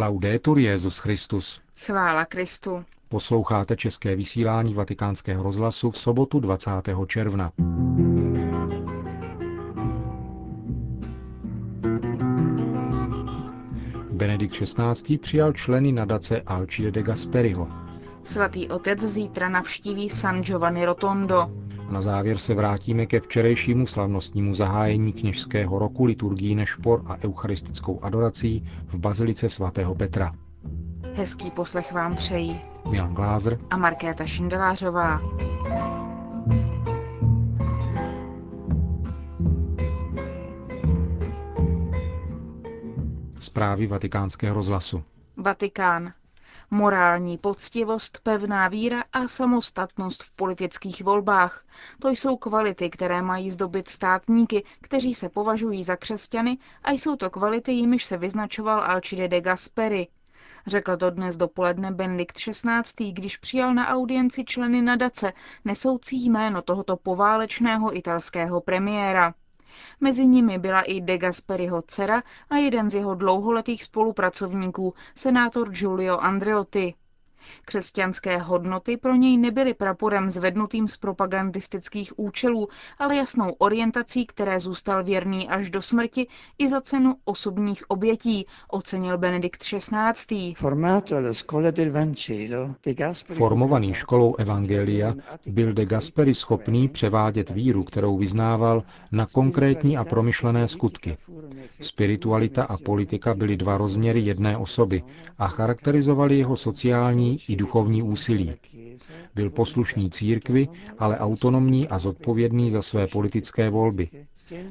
Laudetur Jezus Christus. Chvála Kristu. Posloucháte české vysílání Vatikánského rozhlasu v sobotu 20. června. Benedikt XVI. přijal členy nadace Alcide de Gasperiho. Svatý otec zítra navštíví San Giovanni Rotondo. Na závěr se vrátíme ke včerejšímu slavnostnímu zahájení kněžského roku liturgií nešpor a eucharistickou adorací v Bazilice svatého Petra. Hezký poslech vám přejí Milan Glázer a Markéta Šindelářová. Zprávy vatikánského rozhlasu. Vatikán. Morální poctivost, pevná víra a samostatnost v politických volbách. To jsou kvality, které mají zdobit státníky, kteří se považují za křesťany a jsou to kvality, jimiž se vyznačoval Alcide de Gasperi. Řekl to dnes dopoledne Benedikt XVI., když přijal na audienci členy nadace, nesoucí jméno tohoto poválečného italského premiéra. Mezi nimi byla i De Gasperiho dcera a jeden z jeho dlouholetých spolupracovníků, senátor Giulio Andreotti. Křesťanské hodnoty pro něj nebyly praporem zvednutým z propagandistických účelů, ale jasnou orientací, které zůstal věrný až do smrti i za cenu osobních obětí, ocenil Benedikt XVI. Formovaný školou Evangelia byl de Gasperi schopný převádět víru, kterou vyznával, na konkrétní a promyšlené skutky. Spiritualita a politika byly dva rozměry jedné osoby a charakterizovali jeho sociální i duchovní úsilí. Byl poslušný církvi, ale autonomní a zodpovědný za své politické volby.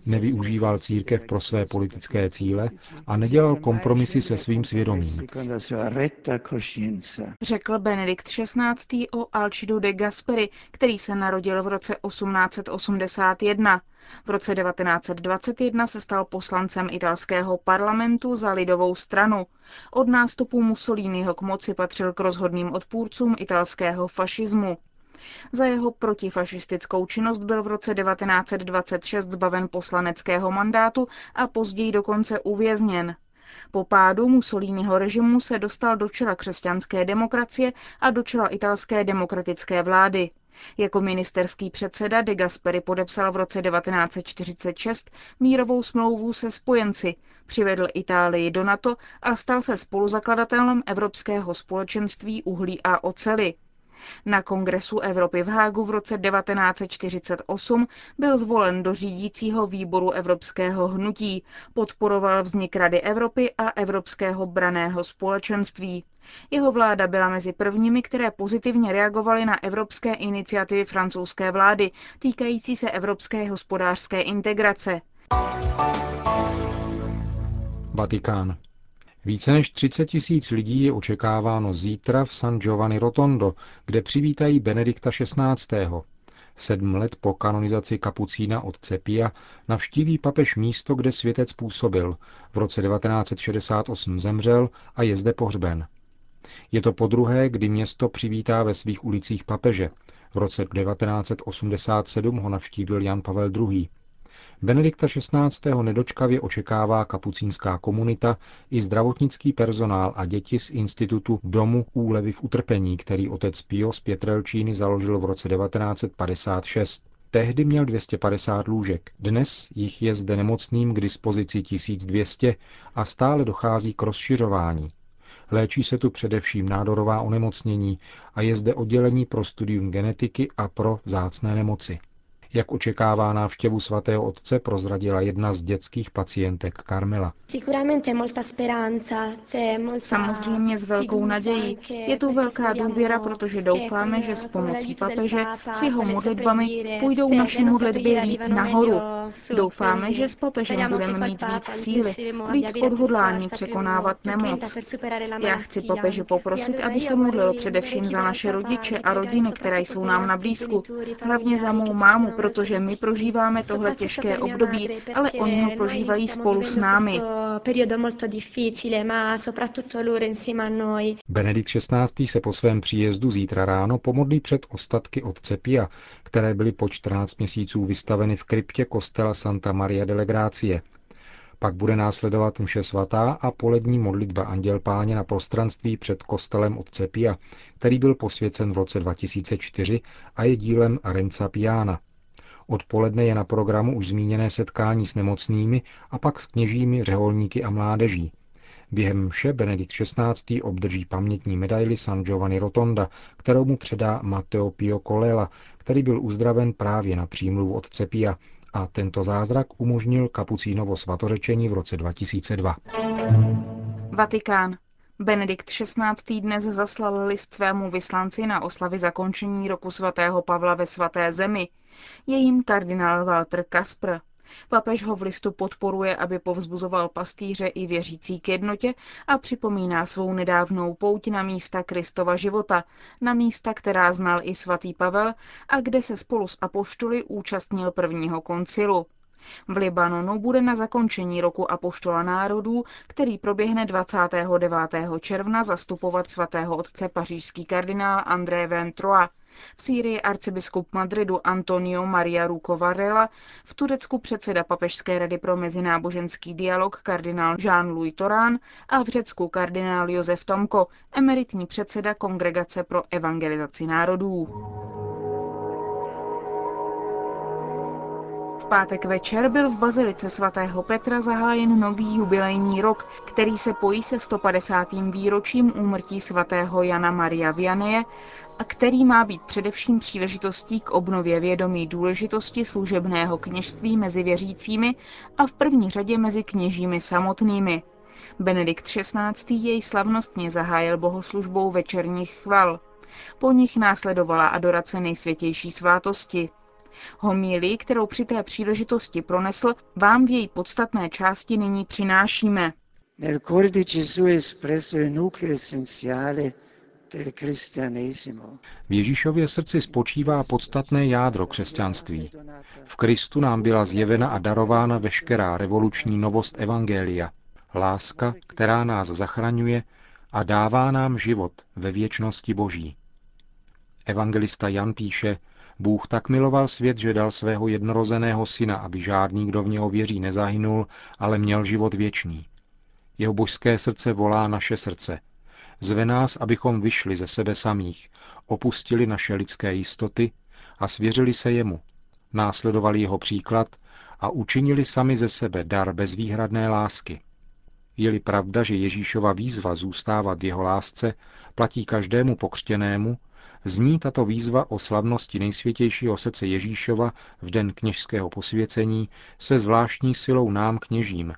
Nevyužíval církev pro své politické cíle a nedělal kompromisy se svým svědomím. Řekl Benedikt XVI. o Alcidu de Gasperi, který se narodil v roce 1881. V roce 1921 se stal poslancem italského parlamentu za lidovou stranu. Od nástupu Mussoliniho k moci patřil k rozhodným odpůrcům italského fašismu. Za jeho protifašistickou činnost byl v roce 1926 zbaven poslaneckého mandátu a později dokonce uvězněn. Po pádu Mussoliniho režimu se dostal do čela křesťanské demokracie a do čela italské demokratické vlády. Jako ministerský předseda de Gasperi podepsal v roce 1946 mírovou smlouvu se spojenci, přivedl Itálii do NATO a stal se spoluzakladatelem Evropského společenství uhlí a ocely. Na Kongresu Evropy v Hágu v roce 1948 byl zvolen do řídícího výboru Evropského hnutí, podporoval vznik Rady Evropy a Evropského braného společenství. Jeho vláda byla mezi prvními, které pozitivně reagovaly na evropské iniciativy francouzské vlády týkající se evropské hospodářské integrace. Vatikán. Více než 30 tisíc lidí je očekáváno zítra v San Giovanni Rotondo, kde přivítají Benedikta XVI. Sedm let po kanonizaci kapucína od Cepia navštíví papež místo, kde světec působil. V roce 1968 zemřel a je zde pohřben. Je to podruhé, kdy město přivítá ve svých ulicích papeže. V roce 1987 ho navštívil Jan Pavel II. Benedikta XVI. nedočkavě očekává kapucínská komunita i zdravotnický personál a děti z institutu Domu úlevy v utrpení, který otec Pio z Pětrelčíny založil v roce 1956. Tehdy měl 250 lůžek, dnes jich je zde nemocným k dispozici 1200 a stále dochází k rozšiřování. Léčí se tu především nádorová onemocnění a je zde oddělení pro studium genetiky a pro vzácné nemoci. Jak očekává návštěvu svatého otce, prozradila jedna z dětských pacientek Carmela. Samozřejmě s velkou nadějí. Je tu velká důvěra, protože doufáme, že s pomocí papeže s jeho modlitbami půjdou naše modlitby líp nahoru. Doufáme, že s papežem budeme mít víc síly, víc odhodlání překonávat nemoc. Já chci papeže poprosit, aby se modlil především za naše rodiče a rodiny, které jsou nám na blízku, hlavně za mou mámu, protože my prožíváme tohle těžké období, ale oni ho prožívají spolu s námi. Benedikt XVI. se po svém příjezdu zítra ráno pomodlí před ostatky otce Pia, které byly po 14 měsíců vystaveny v kryptě kostela Santa Maria delle Grazie. Pak bude následovat mše svatá a polední modlitba Anděl Páně na prostranství před kostelem otce Pia, který byl posvěcen v roce 2004 a je dílem Renca Piana. Odpoledne je na programu už zmíněné setkání s nemocnými a pak s kněžími, řeholníky a mládeží. Během mše Benedikt XVI. obdrží pamětní medaili San Giovanni Rotonda, kterou mu předá Matteo Pio Colella, který byl uzdraven právě na přímluvu otce Pia a tento zázrak umožnil kapucínovo svatořečení v roce 2002. Vatikán. Benedikt XVI. dnes zaslal list svému vyslanci na oslavy zakončení roku svatého Pavla ve svaté zemi. Je jim kardinál Walter Kaspr. Papež ho v listu podporuje, aby povzbuzoval pastýře i věřící k jednotě a připomíná svou nedávnou pouť na místa Kristova života, na místa, která znal i svatý Pavel a kde se spolu s apoštoly účastnil prvního koncilu. V Libanonu bude na zakončení roku Apoštola národů, který proběhne 29. června, zastupovat svatého otce pařížský kardinál André Ventroa. V Sýrii arcibiskup Madridu Antonio Maria Ruco Varela, v Turecku předseda Papežské rady pro mezináboženský dialog kardinál Jean-Louis Torán a v Řecku kardinál Josef Tomko, emeritní předseda Kongregace pro evangelizaci národů. Pátek večer byl v bazilice svatého Petra zahájen nový jubilejní rok, který se pojí se 150. výročím úmrtí svatého Jana Maria Vianeje a který má být především příležitostí k obnově vědomí důležitosti služebného kněžství mezi věřícími a v první řadě mezi kněžími samotnými. Benedikt XVI. jej slavnostně zahájil bohoslužbou večerních chval. Po nich následovala adorace nejsvětější svátosti. Homílii, kterou při té příležitosti pronesl, vám v její podstatné části nyní přinášíme. Nel cuore di Gesù è espresso il nucleo essenziale v Ježíšově srdci spočívá podstatné jádro křesťanství. V Kristu nám byla zjevena a darována veškerá revoluční novost Evangelia, láska, která nás zachraňuje a dává nám život ve věčnosti Boží. Evangelista Jan píše, Bůh tak miloval svět, že dal svého jednorozeného syna, aby žádný, kdo v něho věří, nezahynul, ale měl život věčný. Jeho božské srdce volá naše srdce. Zve nás, abychom vyšli ze sebe samých, opustili naše lidské jistoty a svěřili se jemu, následovali jeho příklad a učinili sami ze sebe dar bezvýhradné lásky. Je-li pravda, že Ježíšova výzva zůstávat v jeho lásce platí každému pokřtěnému, zní tato výzva o slavnosti nejsvětějšího srdce Ježíšova v den kněžského posvěcení se zvláštní silou nám kněžím,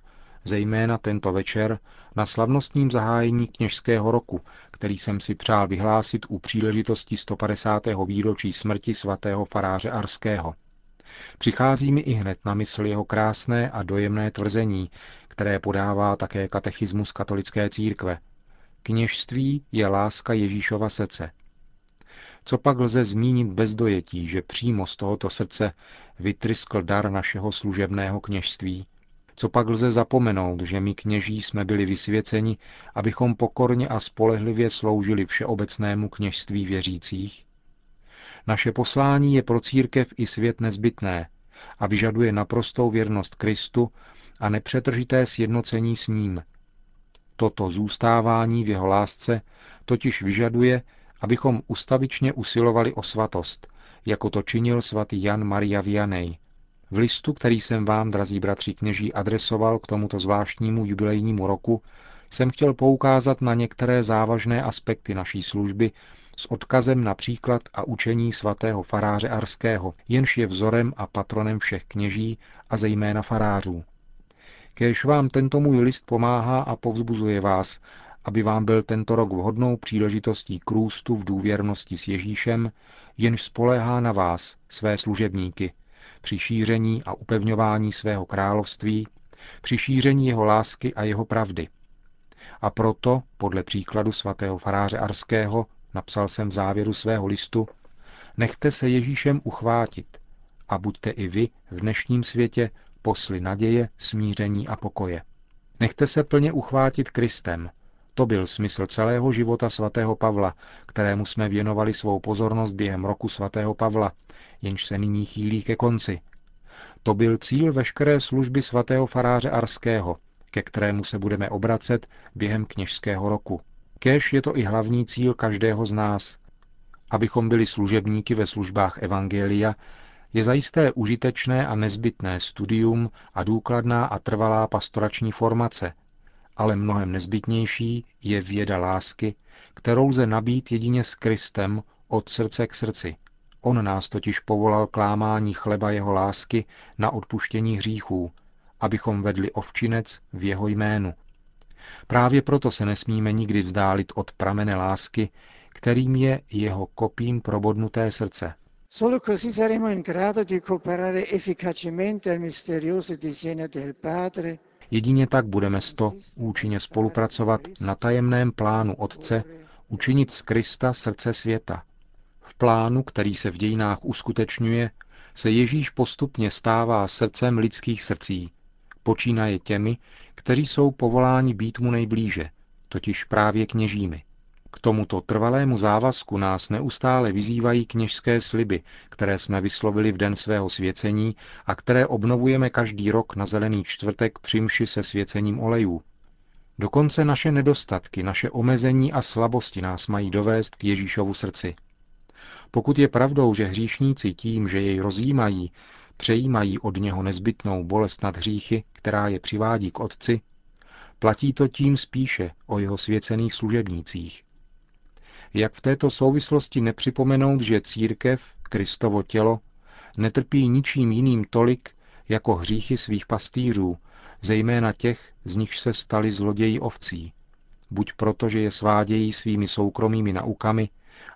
zejména tento večer na slavnostním zahájení kněžského roku, který jsem si přál vyhlásit u příležitosti 150. výročí smrti svatého faráře Arského. Přichází mi i hned na mysl jeho krásné a dojemné tvrzení, které podává také katechismus katolické církve. Kněžství je láska Ježíšova srdce. Co pak lze zmínit bez dojetí, že přímo z tohoto srdce vytryskl dar našeho služebného kněžství, co pak lze zapomenout, že my kněží jsme byli vysvěceni, abychom pokorně a spolehlivě sloužili všeobecnému kněžství věřících? Naše poslání je pro církev i svět nezbytné a vyžaduje naprostou věrnost Kristu a nepřetržité sjednocení s ním. Toto zůstávání v jeho lásce totiž vyžaduje, abychom ustavičně usilovali o svatost, jako to činil svatý Jan Maria Vianney, v listu, který jsem vám, drazí bratři kněží, adresoval k tomuto zvláštnímu jubilejnímu roku, jsem chtěl poukázat na některé závažné aspekty naší služby s odkazem na příklad a učení svatého faráře Arského, jenž je vzorem a patronem všech kněží a zejména farářů. Kéž vám tento můj list pomáhá a povzbuzuje vás, aby vám byl tento rok vhodnou příležitostí k růstu v důvěrnosti s Ježíšem, jenž spoléhá na vás, své služebníky, při šíření a upevňování svého království, při šíření jeho lásky a jeho pravdy. A proto, podle příkladu svatého faráře Arského, napsal jsem v závěru svého listu, nechte se Ježíšem uchvátit a buďte i vy v dnešním světě posly naděje, smíření a pokoje. Nechte se plně uchvátit Kristem. To byl smysl celého života svatého Pavla, kterému jsme věnovali svou pozornost během roku svatého Pavla, jenž se nyní chýlí ke konci. To byl cíl veškeré služby svatého faráře Arského, ke kterému se budeme obracet během kněžského roku. Kéž je to i hlavní cíl každého z nás. Abychom byli služebníky ve službách Evangelia, je zajisté užitečné a nezbytné studium a důkladná a trvalá pastorační formace, ale mnohem nezbytnější je věda lásky, kterou lze nabít jedině s Kristem od srdce k srdci. On nás totiž povolal k lámání chleba jeho lásky na odpuštění hříchů, abychom vedli ovčinec v jeho jménu. Právě proto se nesmíme nikdy vzdálit od pramene lásky, kterým je jeho kopím probodnuté srdce. Solo in di cooperare efficacemente Jedině tak budeme sto účinně spolupracovat na tajemném plánu Otce učinit z Krista srdce světa. V plánu, který se v dějinách uskutečňuje, se Ježíš postupně stává srdcem lidských srdcí, počínaje těmi, kteří jsou povoláni být mu nejblíže, totiž právě kněžími. K tomuto trvalému závazku nás neustále vyzývají kněžské sliby, které jsme vyslovili v den svého svěcení a které obnovujeme každý rok na zelený čtvrtek při mši se svěcením olejů. Dokonce naše nedostatky, naše omezení a slabosti nás mají dovést k Ježíšovu srdci. Pokud je pravdou, že hříšníci tím, že jej rozjímají, přejímají od něho nezbytnou bolest nad hříchy, která je přivádí k Otci, platí to tím spíše o jeho svěcených služebnících. Jak v této souvislosti nepřipomenout, že církev, Kristovo tělo, netrpí ničím jiným tolik jako hříchy svých pastýřů, zejména těch, z nichž se stali zloději ovcí. Buď proto, že je svádějí svými soukromými naukami,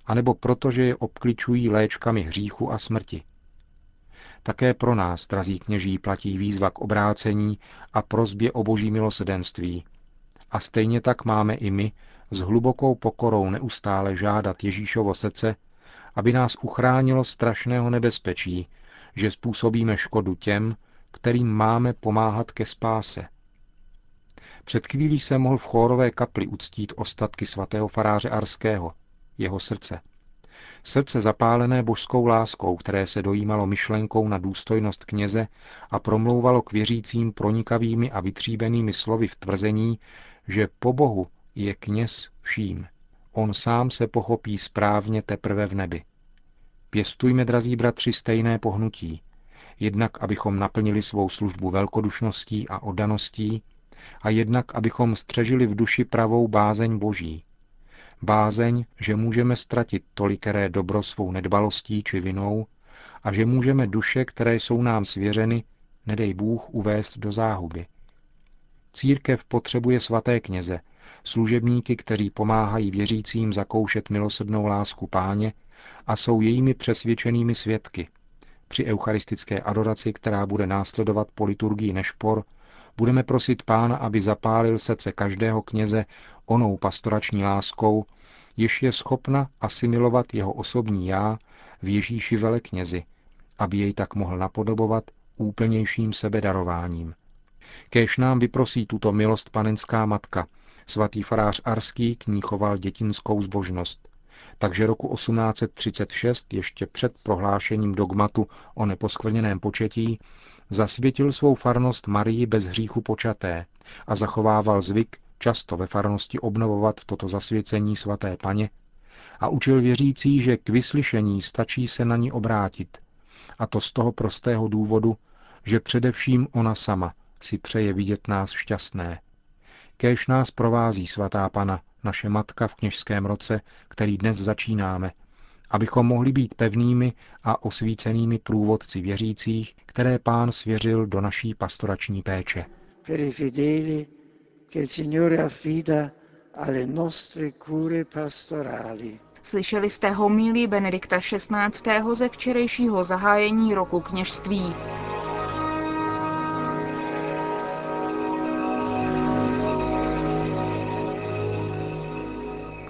anebo proto, že je obkličují léčkami hříchu a smrti. Také pro nás, drazí kněží, platí výzva k obrácení a prozbě o boží milosedenství. A stejně tak máme i my s hlubokou pokorou neustále žádat Ježíšovo srdce, aby nás uchránilo strašného nebezpečí, že způsobíme škodu těm, kterým máme pomáhat ke spáse. Před chvílí se mohl v chórové kapli uctít ostatky svatého faráře Arského, jeho srdce. Srdce zapálené božskou láskou, které se dojímalo myšlenkou na důstojnost kněze a promlouvalo k věřícím pronikavými a vytříbenými slovy v tvrzení, že po Bohu je kněz vším. On sám se pochopí správně teprve v nebi. Pěstujme, drazí bratři, stejné pohnutí, jednak abychom naplnili svou službu velkodušností a oddaností, a jednak abychom střežili v duši pravou bázeň Boží. Bázeň, že můžeme ztratit tolikeré dobro svou nedbalostí či vinou a že můžeme duše, které jsou nám svěřeny, nedej Bůh uvést do záhuby. Církev potřebuje svaté kněze, služebníky, kteří pomáhají věřícím zakoušet milosrdnou lásku páně a jsou jejími přesvědčenými svědky. Při eucharistické adoraci, která bude následovat po liturgii Nešpor, budeme prosit pána, aby zapálil srdce každého kněze onou pastorační láskou, jež je schopna asimilovat jeho osobní já v Ježíši veleknězi, aby jej tak mohl napodobovat úplnějším sebedarováním. Kéž nám vyprosí tuto milost panenská matka, Svatý farář Arský k ní choval dětinskou zbožnost. Takže roku 1836, ještě před prohlášením dogmatu o neposkvrněném početí, zasvětil svou farnost Marii bez hříchu počaté a zachovával zvyk často ve farnosti obnovovat toto zasvěcení svaté paně a učil věřící, že k vyslyšení stačí se na ní obrátit. A to z toho prostého důvodu, že především ona sama si přeje vidět nás šťastné. Kéž nás provází svatá Pana, naše matka v kněžském roce, který dnes začínáme, abychom mohli být pevnými a osvícenými průvodci věřících, které pán svěřil do naší pastorační péče. Slyšeli jste homílí Benedikta XVI. ze včerejšího zahájení roku kněžství.